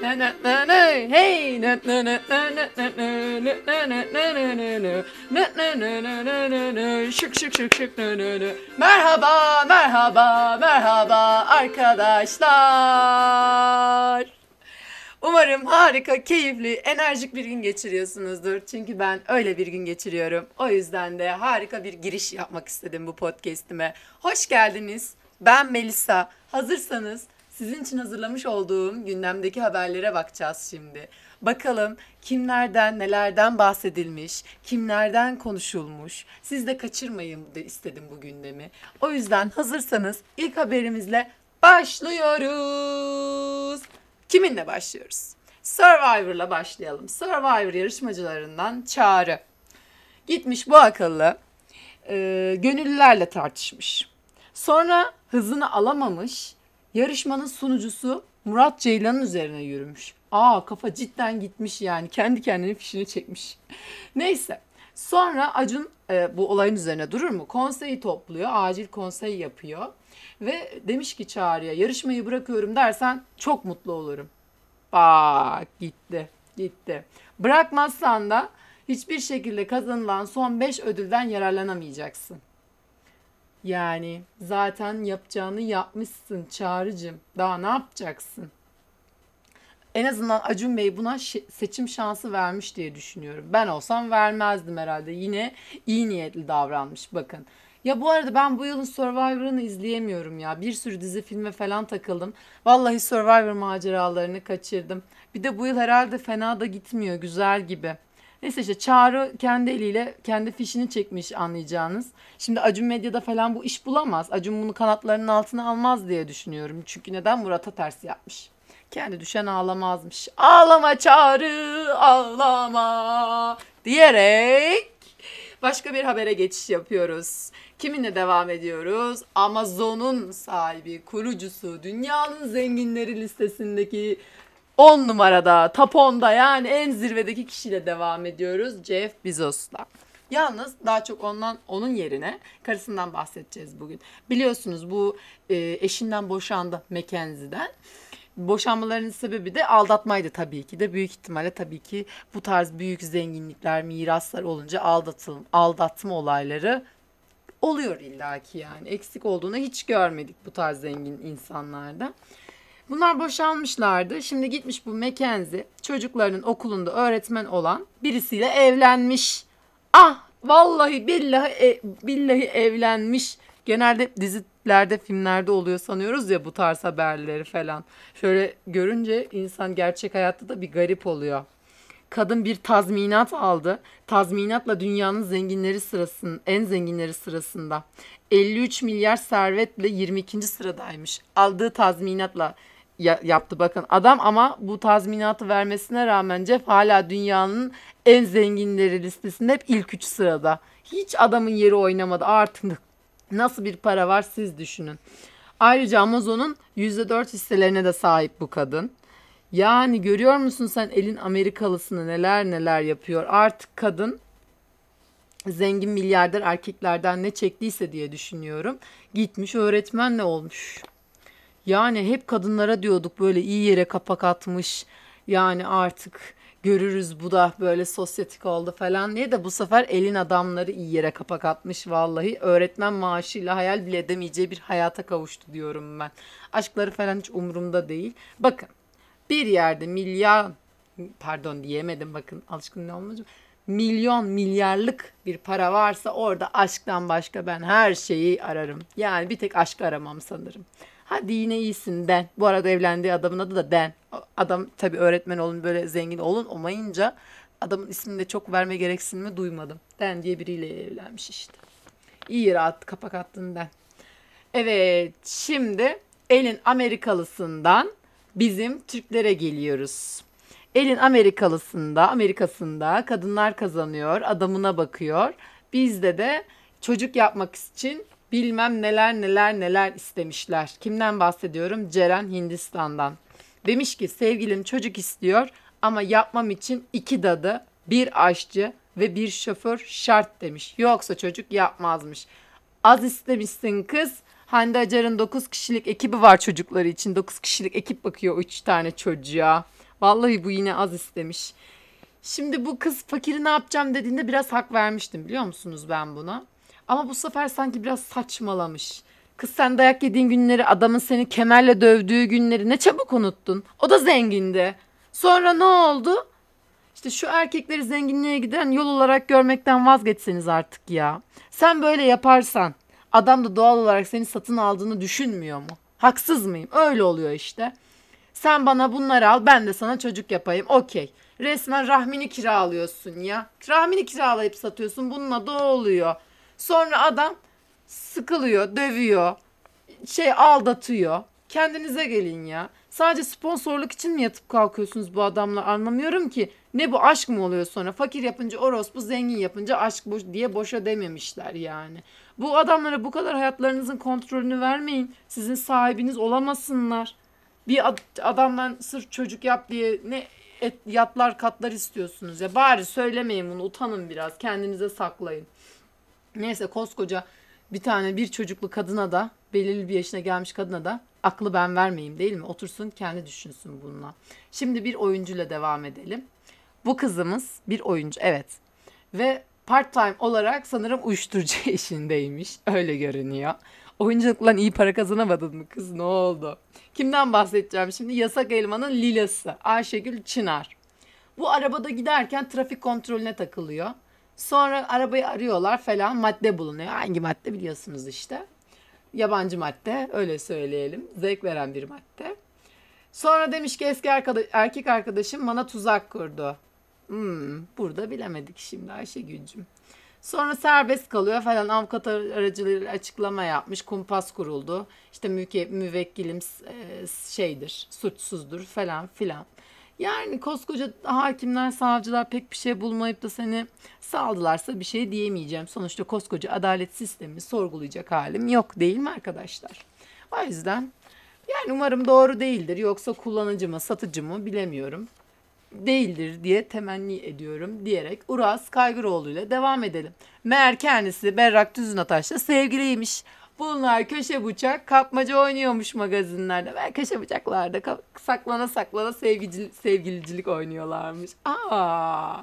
Hey! Şık şık şık şık Merhaba, merhaba, merhaba arkadaşlar. Umarım harika, keyifli, enerjik bir gün geçiriyorsunuzdur. Çünkü ben öyle bir gün geçiriyorum. O yüzden de harika bir giriş yapmak istedim bu podcast'ime. Hoş geldiniz. Ben Melisa. Hazırsanız sizin için hazırlamış olduğum gündemdeki haberlere bakacağız şimdi. Bakalım kimlerden nelerden bahsedilmiş, kimlerden konuşulmuş. Siz de kaçırmayın de istedim bu gündemi. O yüzden hazırsanız ilk haberimizle başlıyoruz. Kiminle başlıyoruz? Survivor'la başlayalım. Survivor yarışmacılarından Çağrı. Gitmiş bu akıllı e, gönüllülerle tartışmış. Sonra hızını alamamış. Yarışmanın sunucusu Murat Ceylan'ın üzerine yürümüş. Aa kafa cidden gitmiş yani. Kendi kendine fişini çekmiş. Neyse. Sonra Acun e, bu olayın üzerine durur mu? Konseyi topluyor. Acil konsey yapıyor. Ve demiş ki Çağrı'ya yarışmayı bırakıyorum dersen çok mutlu olurum. Bak gitti. Gitti. Bırakmazsan da hiçbir şekilde kazanılan son 5 ödülden yararlanamayacaksın. Yani zaten yapacağını yapmışsın Çağrı'cığım. Daha ne yapacaksın? En azından Acun Bey buna seçim şansı vermiş diye düşünüyorum. Ben olsam vermezdim herhalde. Yine iyi niyetli davranmış bakın. Ya bu arada ben bu yılın Survivor'ını izleyemiyorum ya. Bir sürü dizi filme falan takıldım. Vallahi Survivor maceralarını kaçırdım. Bir de bu yıl herhalde fena da gitmiyor. Güzel gibi. Neyse işte Çağrı kendi eliyle kendi fişini çekmiş anlayacağınız. Şimdi Acun Medya'da falan bu iş bulamaz. Acun bunu kanatlarının altına almaz diye düşünüyorum. Çünkü neden Murat'a ters yapmış? Kendi düşen ağlamazmış. Ağlama Çağrı ağlama diyerek başka bir habere geçiş yapıyoruz. Kiminle devam ediyoruz? Amazon'un sahibi, kurucusu, dünyanın zenginleri listesindeki 10 numarada, top 10'da yani en zirvedeki kişiyle devam ediyoruz. Jeff Bezos'la. Yalnız daha çok ondan onun yerine karısından bahsedeceğiz bugün. Biliyorsunuz bu e, eşinden boşandı Mackenzie'den. Boşanmalarının sebebi de aldatmaydı tabii ki de. Büyük ihtimalle tabii ki bu tarz büyük zenginlikler, miraslar olunca aldatılım, aldatma olayları oluyor illaki yani. Eksik olduğunu hiç görmedik bu tarz zengin insanlarda. Bunlar boşanmışlardı. Şimdi gitmiş bu Mackenzie çocuklarının okulunda öğretmen olan birisiyle evlenmiş. Ah vallahi billahi e- billahi evlenmiş. Genelde dizilerde, filmlerde oluyor sanıyoruz ya bu tarz haberleri falan. Şöyle görünce insan gerçek hayatta da bir garip oluyor. Kadın bir tazminat aldı. Tazminatla dünyanın zenginleri sırasının en zenginleri sırasında 53 milyar servetle 22. sıradaymış. Aldığı tazminatla ya- yaptı bakın adam ama bu tazminatı vermesine rağmen Jeff hala dünyanın en zenginleri listesinde hep ilk 3 sırada. Hiç adamın yeri oynamadı artık nasıl bir para var siz düşünün. Ayrıca Amazon'un %4 hisselerine de sahip bu kadın. Yani görüyor musun sen elin Amerikalısını neler neler yapıyor. Artık kadın zengin milyarder erkeklerden ne çektiyse diye düşünüyorum. Gitmiş öğretmenle olmuş. Yani hep kadınlara diyorduk böyle iyi yere kapak atmış. Yani artık görürüz bu da böyle sosyetik oldu falan diye de bu sefer elin adamları iyi yere kapak atmış vallahi. Öğretmen maaşıyla hayal bile edemeyeceği bir hayata kavuştu diyorum ben. Aşkları falan hiç umurumda değil. Bakın bir yerde milyar pardon diyemedim bakın alışkın ne olmayacak. Milyon milyarlık bir para varsa orada aşktan başka ben her şeyi ararım. Yani bir tek aşk aramam sanırım. Hadi yine iyisin Den. Bu arada evlendiği adamın adı da Den. Adam tabii öğretmen olun böyle zengin olun olmayınca adamın ismini de çok verme gereksinimi duymadım. Den diye biriyle evlenmiş işte. İyi rahat kapak attın Den. Evet şimdi elin Amerikalısından bizim Türklere geliyoruz. Elin Amerikalısında, Amerikasında kadınlar kazanıyor, adamına bakıyor. Bizde de çocuk yapmak için bilmem neler neler neler istemişler. Kimden bahsediyorum? Ceren Hindistan'dan. Demiş ki sevgilim çocuk istiyor ama yapmam için iki dadı, bir aşçı ve bir şoför şart demiş. Yoksa çocuk yapmazmış. Az istemişsin kız. Hande Acar'ın 9 kişilik ekibi var çocukları için. 9 kişilik ekip bakıyor 3 tane çocuğa. Vallahi bu yine az istemiş. Şimdi bu kız fakiri ne yapacağım dediğinde biraz hak vermiştim biliyor musunuz ben buna. Ama bu sefer sanki biraz saçmalamış. Kız sen dayak yediğin günleri, adamın seni kemerle dövdüğü günleri ne çabuk unuttun. O da zengindi. Sonra ne oldu? İşte şu erkekleri zenginliğe giden yol olarak görmekten vazgeçseniz artık ya. Sen böyle yaparsan adam da doğal olarak seni satın aldığını düşünmüyor mu? Haksız mıyım? Öyle oluyor işte. Sen bana bunları al ben de sana çocuk yapayım. Okey. Resmen rahmini kiralıyorsun ya. Rahmini kiralayıp satıyorsun. Bununla da oluyor. Sonra adam sıkılıyor, dövüyor, şey aldatıyor. Kendinize gelin ya. Sadece sponsorluk için mi yatıp kalkıyorsunuz bu adamla anlamıyorum ki. Ne bu aşk mı oluyor sonra? Fakir yapınca orospu, zengin yapınca aşk boş diye boşa dememişler yani. Bu adamlara bu kadar hayatlarınızın kontrolünü vermeyin. Sizin sahibiniz olamasınlar. Bir ad- adamdan sırf çocuk yap diye ne et, yatlar katlar istiyorsunuz ya. Bari söylemeyin bunu utanın biraz kendinize saklayın. Neyse koskoca bir tane bir çocuklu kadına da belirli bir yaşına gelmiş kadına da aklı ben vermeyeyim değil mi? Otursun kendi düşünsün bununla. Şimdi bir oyuncuyla devam edelim. Bu kızımız bir oyuncu evet. Ve part time olarak sanırım uyuşturucu işindeymiş. Öyle görünüyor. Oyunculukla iyi para kazanamadın mı kız ne oldu? Kimden bahsedeceğim şimdi? Yasak Elman'ın Lilası Ayşegül Çınar. Bu arabada giderken trafik kontrolüne takılıyor. Sonra arabayı arıyorlar falan madde bulunuyor. Hangi madde biliyorsunuz işte. Yabancı madde öyle söyleyelim. Zevk veren bir madde. Sonra demiş ki eski arkada- erkek arkadaşım bana tuzak kurdu. Hmm, burada bilemedik şimdi Ayşegül'cüm. Sonra serbest kalıyor falan avukat aracılığıyla açıklama yapmış. Kumpas kuruldu. İşte müke, müvekkilim e, şeydir, suçsuzdur falan filan. Yani koskoca hakimler, savcılar pek bir şey bulmayıp da seni saldılarsa bir şey diyemeyeceğim. Sonuçta koskoca adalet sistemini sorgulayacak halim yok değil mi arkadaşlar? O yüzden yani umarım doğru değildir. Yoksa kullanıcı mı, satıcı mı bilemiyorum. Değildir diye temenni ediyorum diyerek Uras Kaygıroğlu ile devam edelim. Meğer kendisi Berrak Tüzün Ataş'la sevgiliymiş. Bunlar köşe bıçak kapmaca oynuyormuş magazinlerde. Ve köşe bıçaklarda saklana saklana sevgici, sevgilicilik oynuyorlarmış. Aa.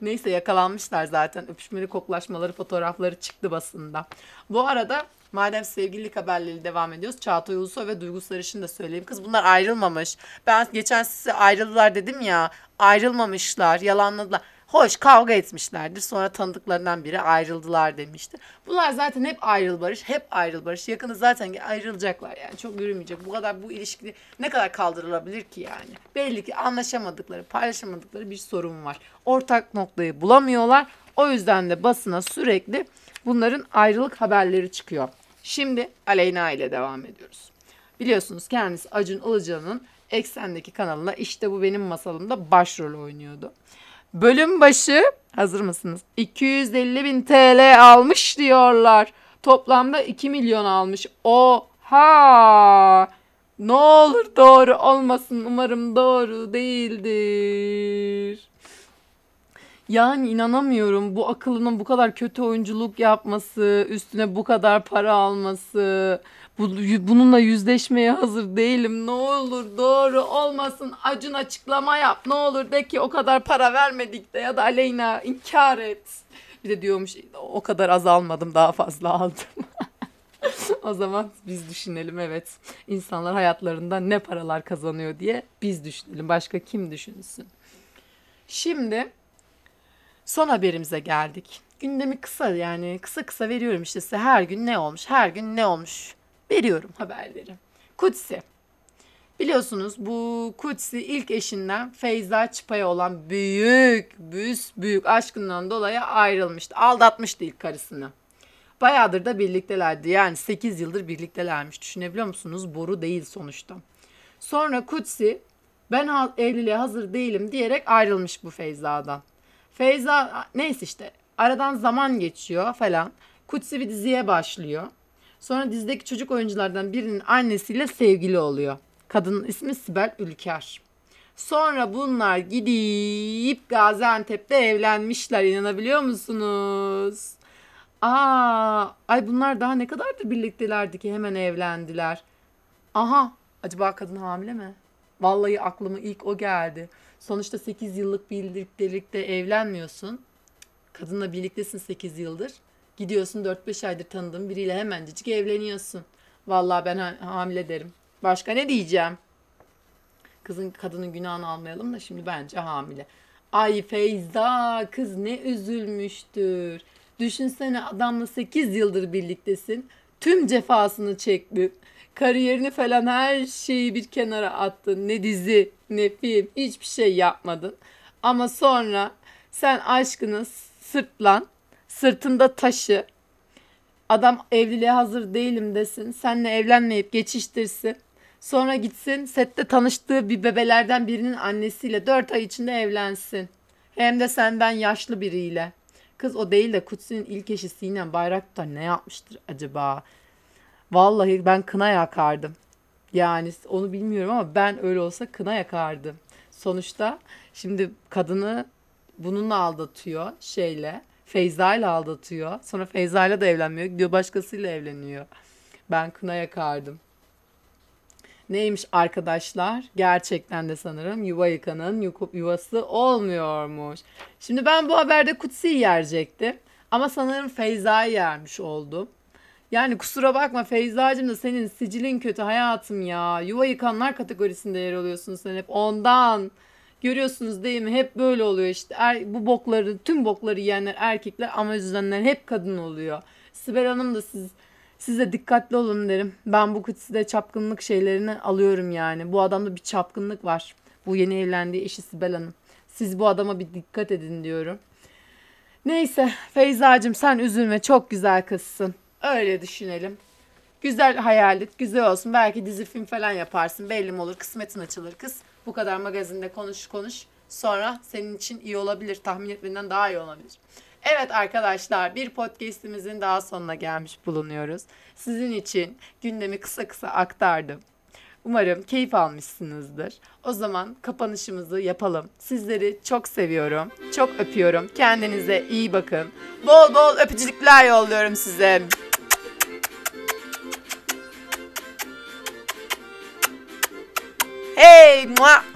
Neyse yakalanmışlar zaten. Öpüşmeli koklaşmaları fotoğrafları çıktı basında. Bu arada madem sevgililik haberleri devam ediyoruz. Çağatay Ulusoy ve Duygu Sarışın da söyleyeyim. Kız bunlar ayrılmamış. Ben geçen size ayrıldılar dedim ya. Ayrılmamışlar, yalanladılar. Hoş kavga etmişlerdir. Sonra tanıdıklarından biri ayrıldılar demişti. Bunlar zaten hep ayrıl barış, hep ayrıl barış. Yakını zaten ayrılacaklar yani. Çok yürümeyecek. Bu kadar bu ilişki ne kadar kaldırılabilir ki yani? Belli ki anlaşamadıkları, paylaşamadıkları bir sorun var. Ortak noktayı bulamıyorlar. O yüzden de basına sürekli bunların ayrılık haberleri çıkıyor. Şimdi Aleyna ile devam ediyoruz. Biliyorsunuz kendisi Acun Ilıcalı'nın Eksen'deki kanalına işte bu benim masalımda başrol oynuyordu. Bölüm başı hazır mısınız? 250 bin TL almış diyorlar. Toplamda 2 milyon almış. Oha! Ne olur doğru olmasın. Umarım doğru değildir. Yani inanamıyorum bu akıllının bu kadar kötü oyunculuk yapması, üstüne bu kadar para alması, bununla yüzleşmeye hazır değilim. Ne olur doğru olmasın. Acun açıklama yap. Ne olur de ki o kadar para vermedik de ya da Aleyna inkar et. Bir de diyormuş o kadar az almadım daha fazla aldım. o zaman biz düşünelim evet. İnsanlar hayatlarında ne paralar kazanıyor diye biz düşünelim. Başka kim düşünsün? Şimdi Son haberimize geldik. Gündemi kısa yani kısa kısa veriyorum işte size her gün ne olmuş, her gün ne olmuş veriyorum haberleri. Kutsi. Biliyorsunuz bu Kutsi ilk eşinden Feyza Çıpa'ya olan büyük, büyük, büyük aşkından dolayı ayrılmıştı. Aldatmıştı ilk karısını. Bayağıdır da birliktelerdi. Yani 8 yıldır birliktelermiş. Düşünebiliyor musunuz? Boru değil sonuçta. Sonra Kutsi ben evliliğe hazır değilim diyerek ayrılmış bu Feyza'dan. Feyza neyse işte aradan zaman geçiyor falan. Kutsi bir diziye başlıyor. Sonra dizideki çocuk oyunculardan birinin annesiyle sevgili oluyor. Kadının ismi Sibel Ülker. Sonra bunlar gidip Gaziantep'te evlenmişler inanabiliyor musunuz? Aa, ay bunlar daha ne kadardır birliktelerdi ki hemen evlendiler. Aha, acaba kadın hamile mi? Vallahi aklıma ilk o geldi. Sonuçta 8 yıllık birliktelikte evlenmiyorsun. Kadınla birliktesin 8 yıldır. Gidiyorsun 4-5 aydır tanıdığın biriyle hemencecik evleniyorsun. Vallahi ben ha- hamile derim. Başka ne diyeceğim? Kızın kadının günahını almayalım da şimdi bence hamile. Ay Feyza kız ne üzülmüştür. Düşünsene adamla 8 yıldır birliktesin. Tüm cefasını çektin. Kariyerini falan her şeyi bir kenara attın. Ne dizi ne film hiçbir şey yapmadın. Ama sonra sen aşkını sırtlan, sırtında taşı. Adam evliliğe hazır değilim desin. Senle evlenmeyip geçiştirsin. Sonra gitsin sette tanıştığı bir bebelerden birinin annesiyle 4 ay içinde evlensin. Hem de senden yaşlı biriyle. Kız o değil de Kutsi'nin ilk eşi Sinem Bayraktar ne yapmıştır acaba? Vallahi ben kına yakardım. Yani onu bilmiyorum ama ben öyle olsa kına yakardım. Sonuçta şimdi kadını bununla aldatıyor şeyle. Feyza ile aldatıyor. Sonra Feyza ile de evlenmiyor. Gidiyor başkasıyla evleniyor. Ben kına yakardım. Neymiş arkadaşlar? Gerçekten de sanırım yuva yıkanın yuvası olmuyormuş. Şimdi ben bu haberde Kutsi'yi yerecektim. Ama sanırım Feyza'yı yermiş oldum. Yani kusura bakma Feyza'cığım da senin sicilin kötü hayatım ya. Yuva yıkanlar kategorisinde yer alıyorsun sen hep ondan. Görüyorsunuz değil mi? Hep böyle oluyor işte. Er, bu bokları, tüm bokları yiyenler erkekler ama üzülenler hep kadın oluyor. Sibel Hanım da siz size dikkatli olun derim. Ben bu kutusida çapkınlık şeylerini alıyorum yani. Bu adamda bir çapkınlık var. Bu yeni evlendiği eşi Sibel Hanım. Siz bu adama bir dikkat edin diyorum. Neyse Feyzacığım sen üzülme çok güzel kızsın. Öyle düşünelim. Güzel hayal et, güzel olsun. Belki dizi film falan yaparsın. Belli mi olur, kısmetin açılır kız. Bu kadar magazinde konuş konuş. Sonra senin için iyi olabilir. Tahmin etmenden daha iyi olabilir. Evet arkadaşlar bir podcastimizin daha sonuna gelmiş bulunuyoruz. Sizin için gündemi kısa kısa aktardım. Umarım keyif almışsınızdır. O zaman kapanışımızı yapalım. Sizleri çok seviyorum. Çok öpüyorum. Kendinize iyi bakın. Bol bol öpücükler yolluyorum size. Hey! Muah!